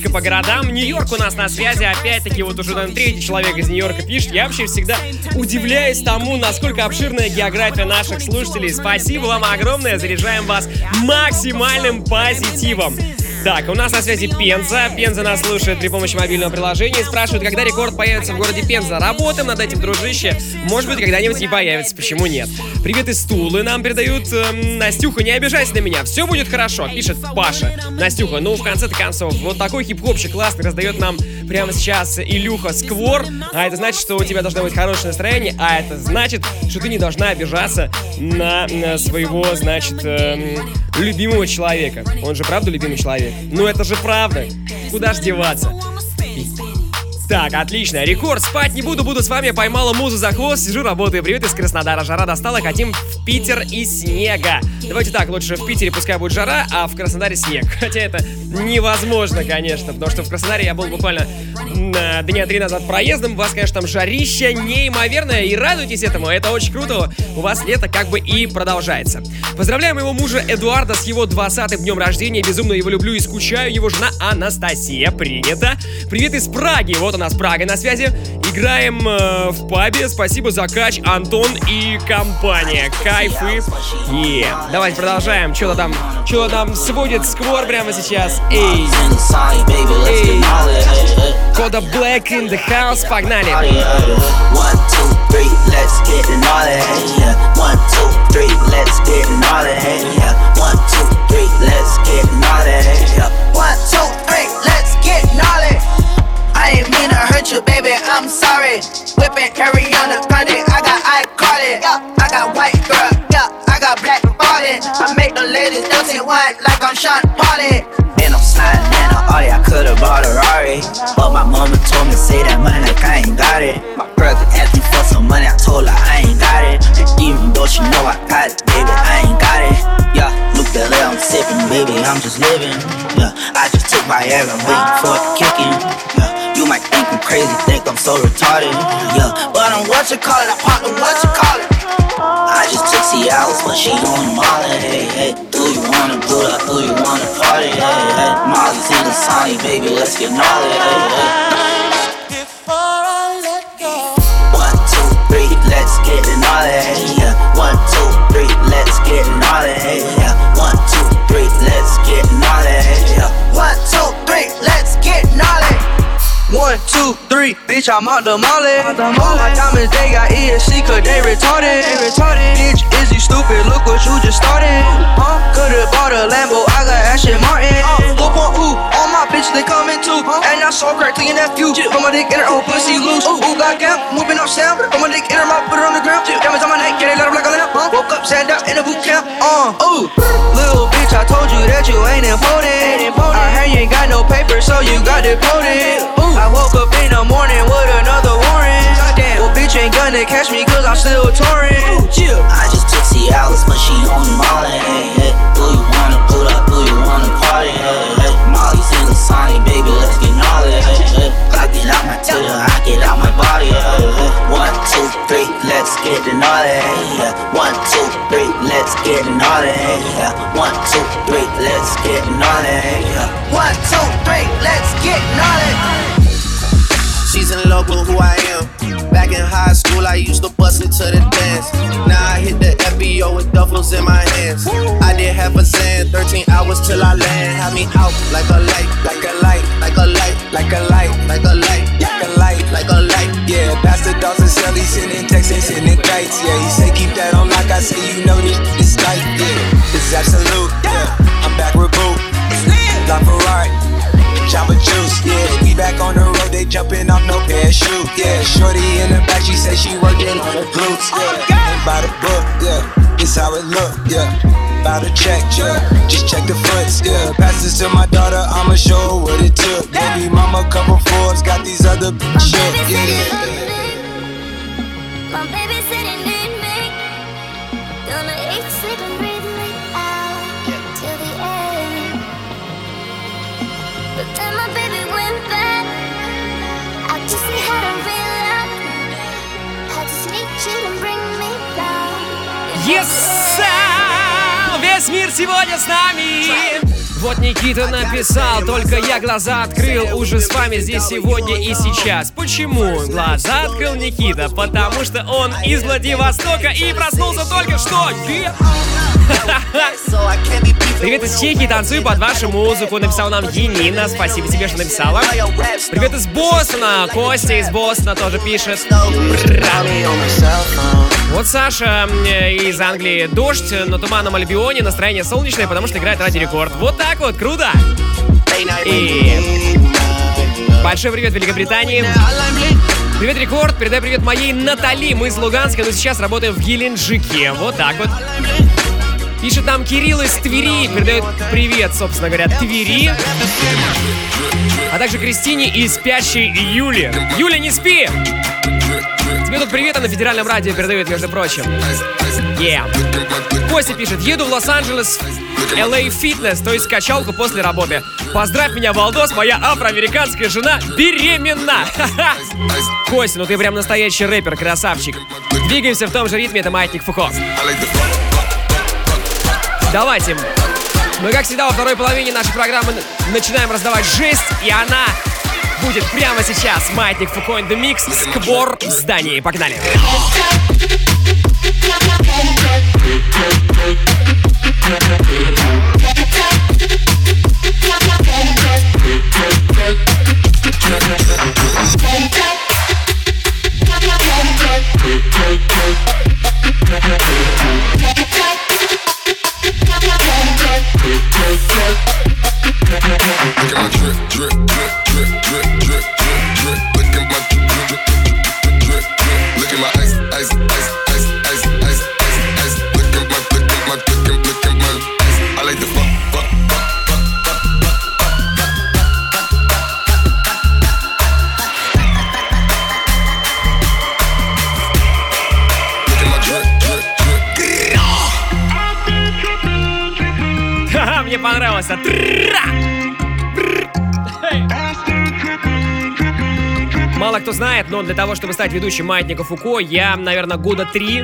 S21: перекличка по городам. Нью-Йорк у нас на связи. Опять-таки, вот уже там третий человек из Нью-Йорка пишет. Я вообще всегда удивляюсь тому, насколько обширная география наших слушателей. Спасибо вам огромное. Заряжаем вас максимальным позитивом.
S2: Так, у нас на связи Пенза. Пенза нас слушает при помощи мобильного приложения и спрашивает, когда рекорд появится в городе Пенза. Работаем над этим, дружище. Может быть, когда-нибудь и появится, почему нет? Привет из Тулы нам передают. Эм, Настюха, не обижайся на меня, все будет хорошо, пишет Паша. Настюха, ну в конце-то концов, вот такой хип-хопчик классный раздает нам прямо сейчас Илюха Сквор. А это значит, что у тебя должно быть хорошее настроение, а это значит, что ты не должна обижаться на, на своего, значит, эм, любимого человека. Он же правда любимый человек? Ну это же правда. Куда ж деваться? Так, отлично. Рекорд. Спать не буду, буду с вами. Поймала музу за хвост. Сижу, работаю. Привет из Краснодара. Жара достала. Хотим в Питер и снега. Давайте так, лучше в Питере пускай будет жара, а в Краснодаре снег. Хотя это невозможно, конечно, потому что в Краснодаре я был буквально дня три назад проездом. У вас, конечно, там жарища неимоверное. И радуйтесь этому. Это очень круто. У вас лето как бы и продолжается. Поздравляем его мужа Эдуарда с его 20-м днем рождения. Безумно его люблю и скучаю. Его жена Анастасия. Принято. Привет из Праги. Вот у нас Прага на связи. Играем э, в пабе. Спасибо за кач, Антон и компания. Кайфы. Е. Давайте продолжаем. Что-то там, что-то там сводит сквор прямо сейчас. Эй. Эй. Кода Black in the house. Погнали.
S22: One, two, three, let's get it naughty. Yeah. One, two, three, let's get it naughty. Yeah. One, two, three, let's get it naughty. Yeah. One, two, three, let's get naughty. I ain't mean to hurt you, baby. I'm sorry. Whipping Ariana Grande, I got I caught it. Yeah. I got white girl, yeah. I got black body. I make the ladies dance and wine like I'm Sean Party. And I'm sliding in a Audi, I could've bought a Rari. But my mama told me say that money like I ain't got it. My brother asked me for some money, I told her I ain't got it. Even though she know I got it, baby, I ain't got it. Yeah, look that I'm sipping, baby, I'm just living. Yeah, I just took my air, I'm waiting for it to kick in Yeah, you might think I'm crazy, think I'm so retarded. Yeah, but I'm what you call it, I pop the what you call it. I just took Cialis, but she on Molly. Hey, hey, you wanna do that? Do you wanna party? Hey, hey, Molly's in the Sony, baby, let's get gnarly. Eh, eh. Hey, hey. One, two, three, let's get it gnarly. Yeah. One, two, three, let's get. Yeah. One, two, three, let's get. Yeah. One, two, three, let's get gnarly.
S23: One, two, three, bitch, I'm out the molly. All my diamonds, they got ESC, cause they retarded. They retarded. Bitch, is you stupid? Look what you just started. Huh? Could've bought a Lambo, I got Aston Martin. Look on ooh, all my bitches, they coming too. And I saw crack to your nephew. Put my dick in her, oh, pussy loose. Ooh, ooh, got gap, moving up sound. Put my dick in her mouth, put it on the ground. Diamonds on my neck, get it let 'em like a lamp. Huh? Woke up, sat down in a boot camp. Uh, ooh. Little bitch, I told you that you ain't important. I heard you ain't got no paper, so you got deported. Ooh. I woke up in the morning with another warrant. Goddamn. Well, bitch ain't gonna catch me cause I'm still touring. Ooh, chill.
S22: I just took Cialis, but she on Molly. Hey, hey, do you wanna put up? Do you wanna party? Hey, hey, Molly's in the Sony, baby, let's get gnarly. Hey, hey, I get out my tiller, I get out my body. Hey, hey, one, two, three, let's get it. Hey, yeah. One, two, three, let's get it. Hey, yeah. One, two, three, let's get it. Hey, yeah. One, two, three, let's get gnarly.
S24: She's in love with who I am. Back in high school, I used to bust into the dance. Now I hit the FBO with duffels in my hands. I did half a zan, 13 hours till I land. Have me out like a light, like a light, like a light, like a light, like a light, like a light, like a light. The dogs and Sally sending texts and sending kites. Yeah, he say keep that on lock. I say you know this is tight. Yeah, it's absolute. Yeah, I'm back with Boo. Like Ferrari. Jamba Juice, yeah. We back on the road, they jumping off no parachute, yeah. Shorty in the back, she say she working on her glutes, yeah. Ain't by the book, yeah. This how it look, yeah. About to check, yeah. Just check the foots, yeah. Pass this to my daughter, I'ma show her what it took. Baby mama, couple Forbes, got these other shit, yeah.
S25: My baby said he
S2: sir! Весь мир сегодня с нами! Вот Никита написал, только я глаза открыл Уже с вами здесь сегодня и сейчас Почему глаза открыл Никита? Потому что он из Владивостока и проснулся только что Yeah. Привет из Чехии, танцую под вашу музыку, написал нам Енина, спасибо тебе, что написала. Привет из Бостона, Костя из Бостона тоже пишет. Вот Саша из Англии. Дождь на туманном Альбионе, настроение солнечное, потому что играет ради рекорд. Вот так вот, круто! И большой привет Великобритании. Привет, Рекорд. Передай привет моей Натали. Мы из Луганска, но сейчас работаем в Геленджике. Вот так вот. Пишет нам Кирилл из Твери. Передает привет, собственно говоря, Твери. А также Кристине из спящей Юли. Юля, не спи! Тебе тут привет, а на федеральном радио передают, между прочим. Yeah. Костя пишет, еду в Лос-Анджелес, LA Fitness, то есть качалку после работы. Поздравь меня, Валдос, моя афроамериканская жена беременна. Костя, ну ты прям настоящий рэпер, красавчик. Двигаемся в том же ритме, это Маятник Давайте. Мы, как всегда, во второй половине нашей программы начинаем раздавать жесть, и она будет прямо сейчас. Маятник Фуко in the Mix, сквор в здании. Погнали. Ха-ха, но для того, чтобы стать ведущим Маятника Фуко, я, наверное, года три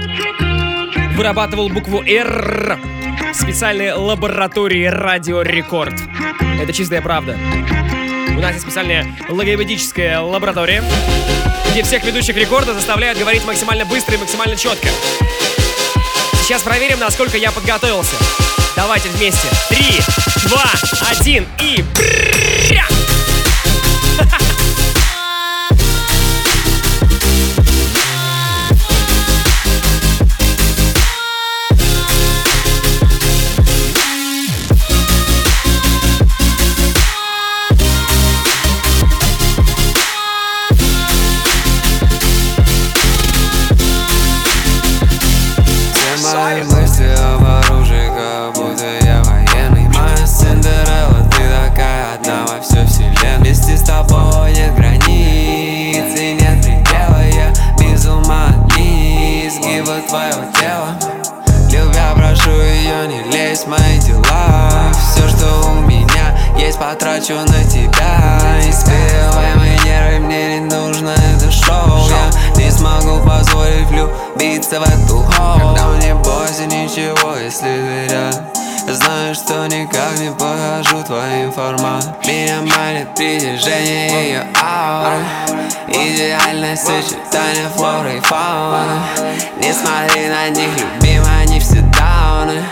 S2: вырабатывал букву «Р» в специальной лаборатории Радио Рекорд. Это чистая правда. У нас есть специальная логопедическая лаборатория, где всех ведущих рекорда заставляют говорить максимально быстро и максимально четко. Сейчас проверим, насколько я подготовился. Давайте вместе. Три, два, один и... брррря!
S26: Твоего тела. Любя, прошу ее, не лезь в мои дела. Все, что у меня есть, потрачу на тебя. Испевай мои нервы, мне не нужно это шоу Я не смогу позволить влюбиться в эту хоу Когда мне бойся ничего, если ты рядом Знаю, что никак не покажу твоим формат Меня манит притяжение ее ауры. Идеальное сочетание флоры и фауны. Не смотри на них, любимая, они все дауны.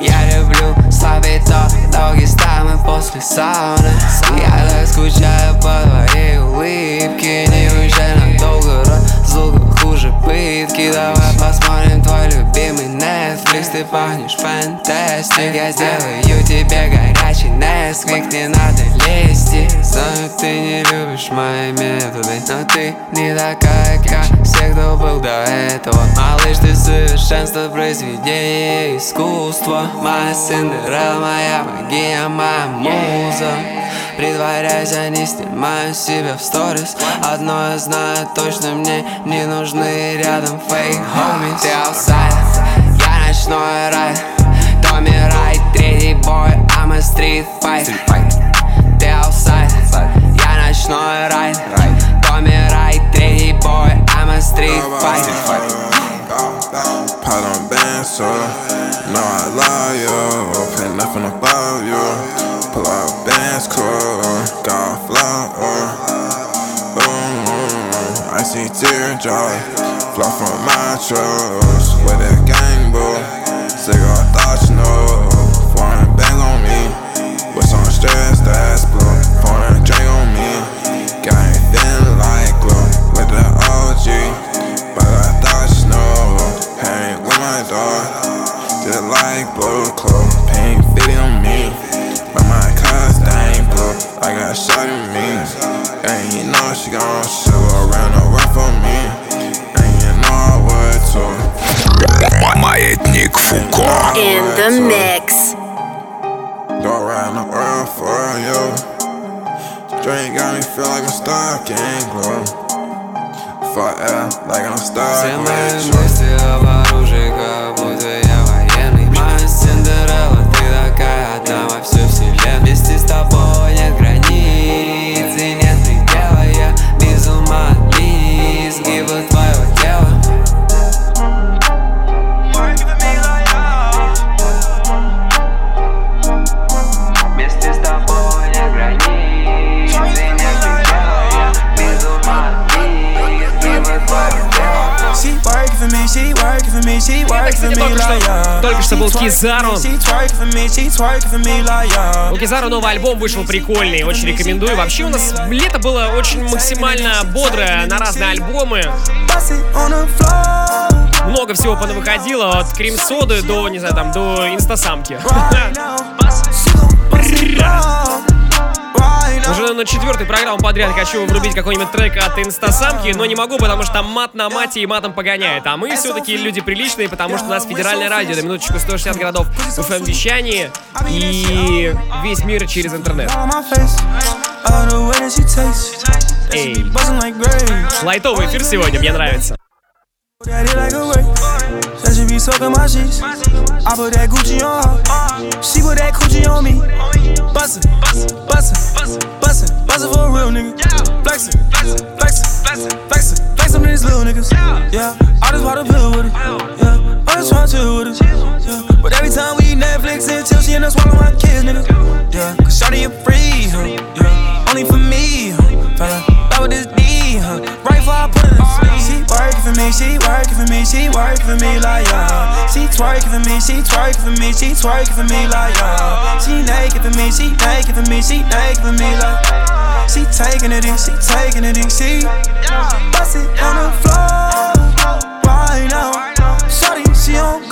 S26: Я люблю слабый ток, долгий стамы после сауны. Я так скучаю по твоей улыбке Не уезжай надолго, разлука хуже пытки Давай посмотрим твой любимый Netflix. Ты пахнешь фантастик Я сделаю тебе горячий Nesquik Не надо лезть Знаю, ты не любишь мои методы. Но ты не такая, как все, кто был до этого. Малыш, ты совершенство произведения искусства. Моя Синдерелла, моя богиня, моя муза Притворяйся, не снимаю себя в сторис. Одно я знаю точно, мне не нужны рядом фейк Homie, ты outside, я ночной рай Томми Райт, третий бой, I'm a street fight. Ты outside, я ночной рай Томми Райт, третий бой, I'm a street fight.
S27: Pot on band, so know I love you. many teardrops. Fly from my trust with a gang,
S2: boy.
S6: Yeah.
S2: У Кизару новый альбом вышел прикольный, очень рекомендую. Вообще у нас лето было очень максимально бодрое на разные альбомы. Много всего понавыходило, от крем-соды до, не знаю, там, до инстасамки. На четвертую программу подряд хочу врубить какой-нибудь трек от инстасамки, но не могу, потому что там мат на мате и матом погоняет. А мы все-таки люди приличные, потому что у нас федеральное радио, до минуточку 160 городов в FM вещании и весь мир через интернет. Эй, лайтовый эфир сегодня, мне нравится.
S6: Daddy like be soaking my sheets. I put that Gucci on her. She put that Gucci on me. Bustin', bustin', bustin', bustin', bustin' for a real nigga. Flexin', flexin', flexin', flexin', flexin' these little niggas. Yeah, I just bought a pill with it. Yeah, I just tryna chill with it. Yeah, but every time we Netflix and chill, she end up swallowing my kids, nigga. Yeah, cause shawty you free, huh? Yeah, only for me, huh? Love with this D, huh? Right before I put it in sleep. She working for me, she working for me, she working for me like yeah. She twerking for me, she twerking for me, she twerking for me like yeah. She naked for me, she naked for me, she naked for me like. She taking it in, she taking it in, she bust it on the floor right now. Shawty, she on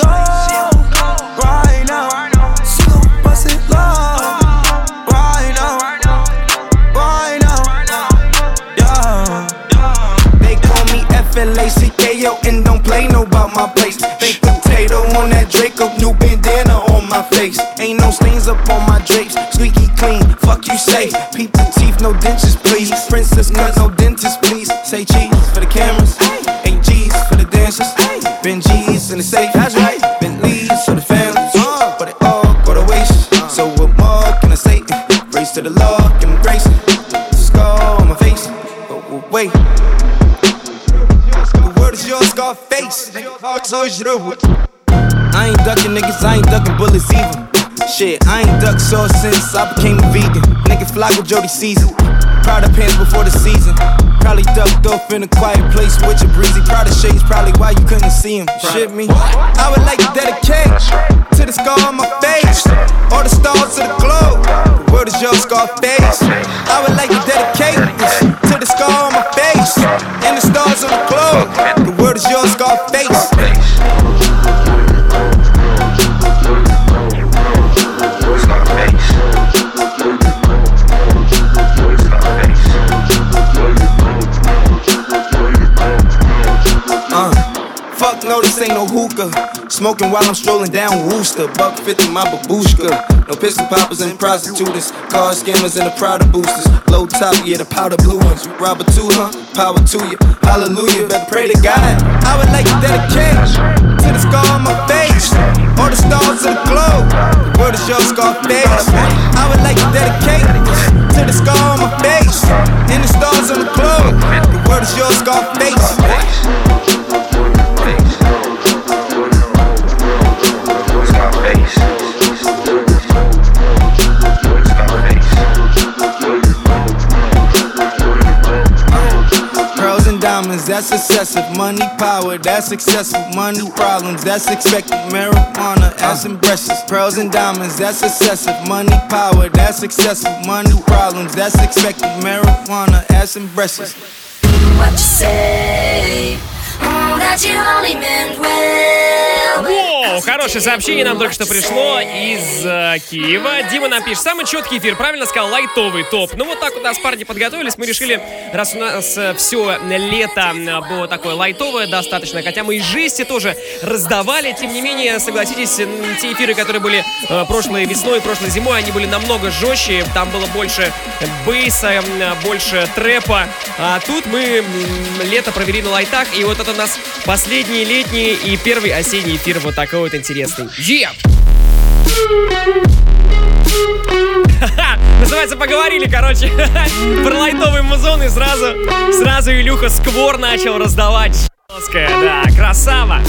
S28: my place. Baked potato on that Draco, new bandana on my face. Ain't no stains up on my drapes, squeaky clean. Fuck you say, peep the teeth, no dentures, please. Princess cut, no dentist, please. Say cheese for the cameras, eight G's for the dancers, Ben G's in the safe. That's right, Bentleys for the families, but it all go to waste. So what more can I say? Race to the law, give 'em grace. Scar on my face, but wait. The word is yours, Scarface. I ain't ducking niggas, I ain't ducking bullets either. Shit, I ain't ducked sauce since I became a vegan. Nigga fly with Jody Season. Proud of pants before the season. Probably ducked off in a quiet place with your breezy. Proud of shades, probably why you couldn't see him. Shit me. I would like to dedicate to the scar on my face. All the stars to the globe. The word is yours, Scarface. I would like to dedicate this to the scar on my face. And the stars on the globe. The world is yours, Scarface. Uh, Smoking while I'm strolling down Wooster. Buck 50 my babushka. No pistol poppers and prostitutes. Car scammers and the Prada boosters. Low top, yeah, the powder blue ones. You rob a two, huh? Power to you. Hallelujah. Better pray to God. I would like to dedicate to the scar on my face. All the stars of the globe. The word is your Scarface. I would like to dedicate to the scar on my face. And the stars on the globe. The word is your Scarface. Pearls that's excessive. Money, power, that's excessive. Money problems, that's expected. Marijuana, ass and breasts. Pearls and diamonds, that's excessive. Money, power, that's excessive. Money problems, that's expected. Marijuana, ass and breasts.
S25: What you say?
S2: Воу, хорошее сообщение нам только что пришло из э, Киева. Дима нам пишет, самый четкий эфир, правильно сказал, лайтовый топ. Ну вот так у нас парни подготовились, мы решили, раз у нас все лето э, было такое лайтовое достаточно, хотя мы и жести тоже раздавали, тем не менее, согласитесь, те эфиры, которые были э, прошлой весной, прошлой зимой, они были намного жестче, там было больше бейса, м, больше трэпа, а тут мы м, лето провели на лайтах, и вот это у нас последний летний и первый осенний эфир вот такой вот интересный. Ха-ха, Называется, поговорили, короче, про лайтовый музон и сразу, сразу Илюха сквор начал раздавать. Да, красава.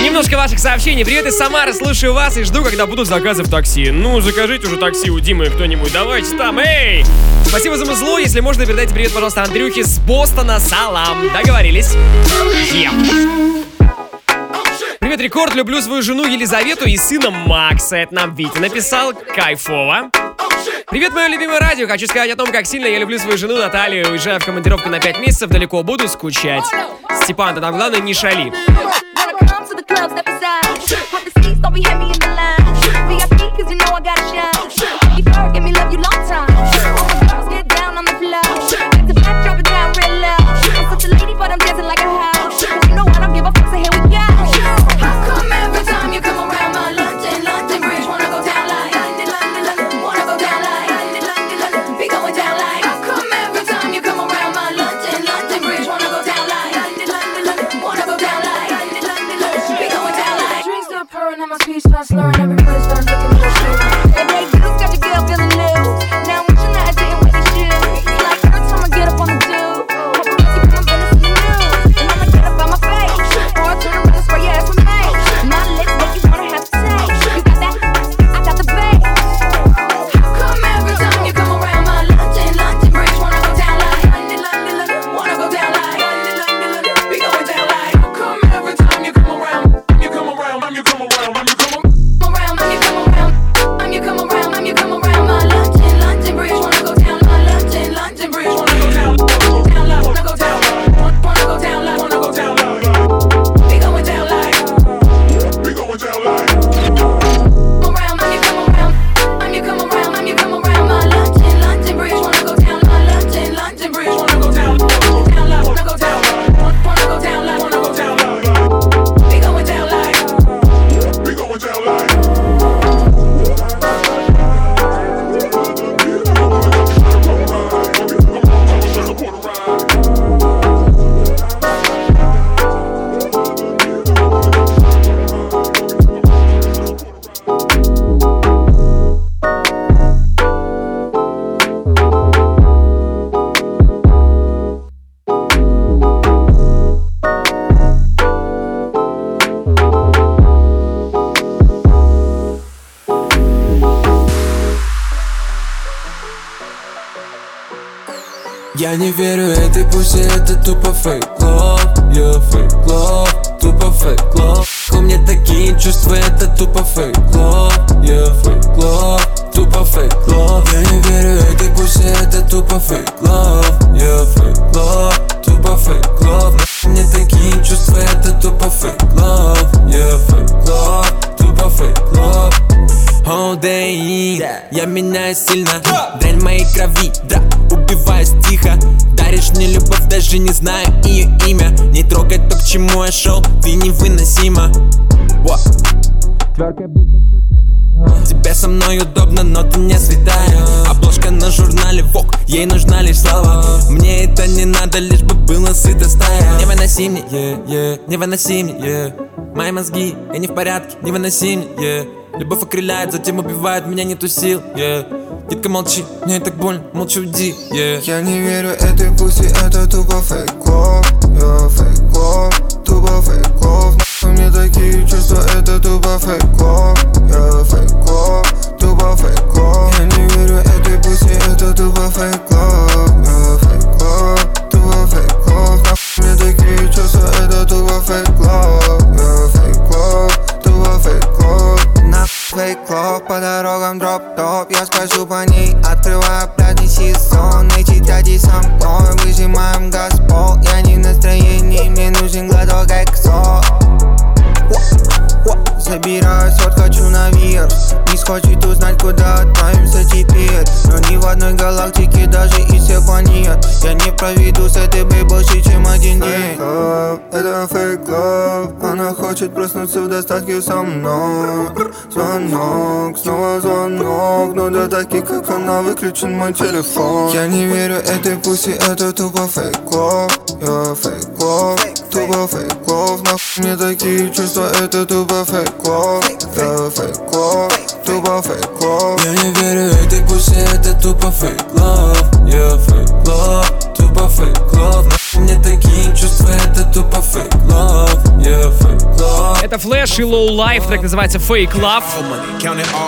S2: Немножко ваших сообщений. Привет из Самары, слушаю вас и жду, когда будут заказы в такси. Ну, закажите уже такси у Димы кто-нибудь, давайте там, эй! Спасибо за музло, если можно, передайте привет, пожалуйста, Андрюхе с Бостона, салам. Договорились. Ем. Привет, Рекорд, люблю свою жену Елизавету и сына Макса. Это нам Витя написал, кайфово. Привет, мое любимое радио. Хочу сказать о том, как сильно я люблю свою жену Наталью. Уезжая в командировку на 5 месяцев далеко, буду скучать. Степан, ты там главное не шали.
S25: Don't be heavy
S26: yeah, yeah, не выноси мне, yeah. Мои мозги, они в порядке, не выноси мне, yeah. Любовь окрыляет, затем убивает, меня нету сил, yeah. Детка, молчи, мне так больно, молчи, уйди, yeah.
S27: Я не верю этой пуси, это тупо фейк лов Я фейк лов, тупо фейк лов Нахуй мне такие чувства, это тупо фейк лов Я фейк лов, тупо фейк лов Я не верю этой пуси, это тупо чувства это тупо фейк лов Я фейк лов, тупо фейк лов На фейк лов,
S29: по дорогам дроп топ Я скажу по ней, открывая пятый сезон Эти дяди сам кровь, выжимаем газ пол Я не в настроении, мне нужен глоток эксо Забираю сот, хочу наверх Мисс хочет узнать, куда отправимся теперь. Но ни в одной галактике, даже из всех планет Я не проведу с этой бей больше, чем один день. Love, это fake love. Она хочет проснуться в достатке со мной. Звонок, снова звонок. Но для таких, как она, выключен мой телефон. Я не верю этой пуси, это тупо fake love. Я fake love, тупо fake love. Нахуй мне такие чувства, это тупо fake love Я fake love, тупо fake love
S15: Я не верю этой пуси, это тупо fake love Я fake love, тупо fake love Нахуй мне такие чувства, это тупо fake love Я fake love
S2: Это Flash и Low Life, трек называется Fake Love.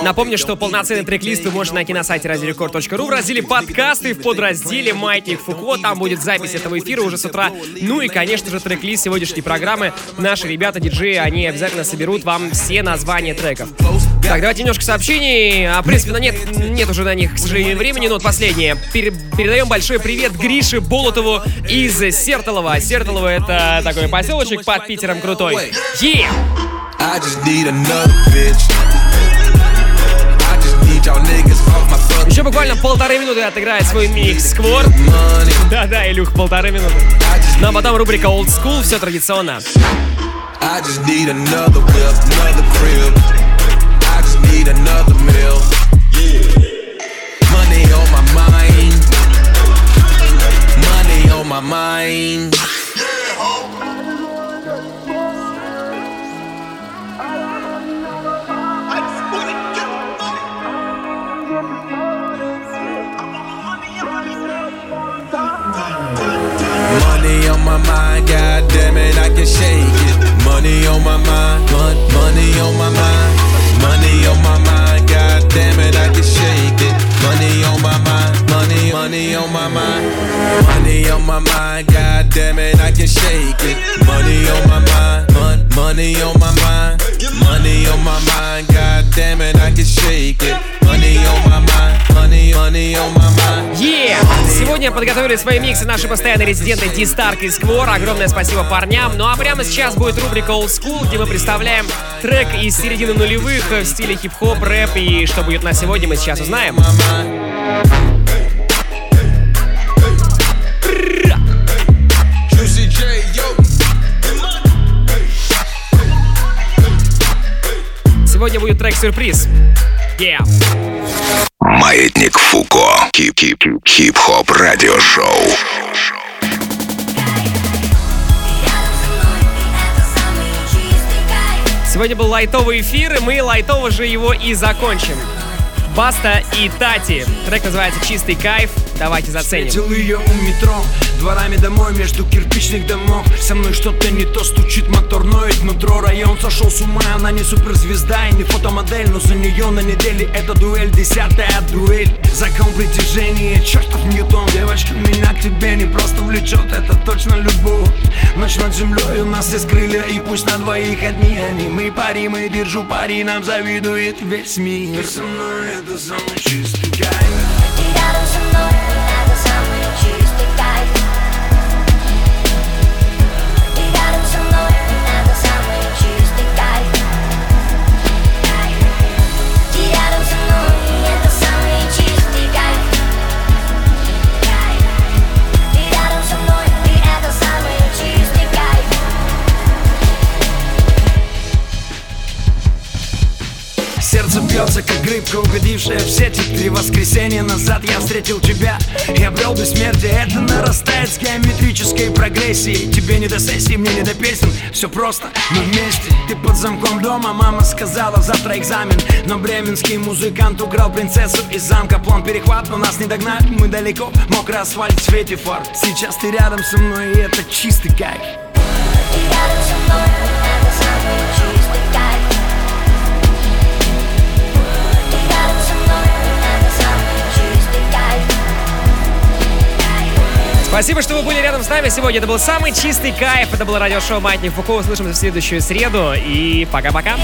S2: Напомню, что полноценный трек-лист вы можете найти на сайте радиорекорд.ру в разделе подкасты в подразделе Маятник Фуко. Там будет запись этого эфира уже с утра. Ну и, конечно же, трек-лист сегодняшней программы. Наши ребята, диджеи, они обязательно соберут вам все названия треков. Так, давайте немножко сообщений. А, в принципе, нет, нет уже на них, к сожалению, времени, но вот последнее. Пере- передаем большой привет Грише Болотову из Сертолова. Сертолово это такой поселочек под Питером крутой. Yeah!
S4: I just need another bitch.
S2: Еще буквально полторы минуты отыграет свой микс Сквор. Да-да, Илюх, полторы минуты. Ну а потом рубрика Old School, все традиционно.
S4: I just need another whip, another crib. I just need another meal. Mind. Money on my mind, god damn it, I can shake it. Money on my mind, mon- money on my mind. Money on my mind, god damn it, I can shake it. Money on my mind, money, on my mind. Money on my mind, god damn it, I can shake it. Money on my mind, mon- money on my mind. Money on my mind, god damn it, I can shake it. Money on my mind.
S2: Yeah! Сегодня подготовили свои миксы наши постоянные резиденты Ди Старк и Сквор. Огромное спасибо парням. Ну а прямо сейчас будет рубрика Old School, где мы представляем трек из середины нулевых в стиле хип-хоп, рэп. И что будет на сегодня, мы сейчас узнаем. Сегодня будет трек-сюрприз. Yeah!
S1: Маятник Фуко. Хип-хип. Хип-хоп радиошоу.
S2: Сегодня был лайтовый эфир, и мы лайтово же его и закончим. Баста и Тати. Трек называется «Чистый кайф». Давайте заценим.
S30: Встретил ее у метро Дворами домой между кирпичных домов. Со мной что-то не то стучит мотор Ноет нутро, район сошел с ума. Она не суперзвезда и не фотомодель Но за нее на неделе это дуэль Десятая дуэль. Закон притяжения, чертов Ньютон. Девочка, меня к тебе не просто влечет Это точно любовь. Ночь над землей у нас есть крылья И пусть на двоих одни они. Мы пари, мы держу пари Нам завидует весь мир. Со мной это самый чистый кайф бьется, как рыбка, угодившая в сети Три воскресенья назад. Я встретил тебя и обрел бессмертие. Это нарастает с геометрической прогрессией. Тебе не до сессии, мне не до песен. Все просто, мы вместе. Ты под замком дома, мама сказала завтра экзамен. Но бременский музыкант украл принцессу из замка. План перехват, но нас не догнать, мы далеко Мокрый асфальт в свете фар. Сейчас ты рядом со мной, и это чистый кайф
S2: Спасибо, что вы были рядом с нами сегодня. Это был самый чистый кайф. Это было радиошоу «Маятник Фуко». Услышимся в следующую среду. И пока-пока.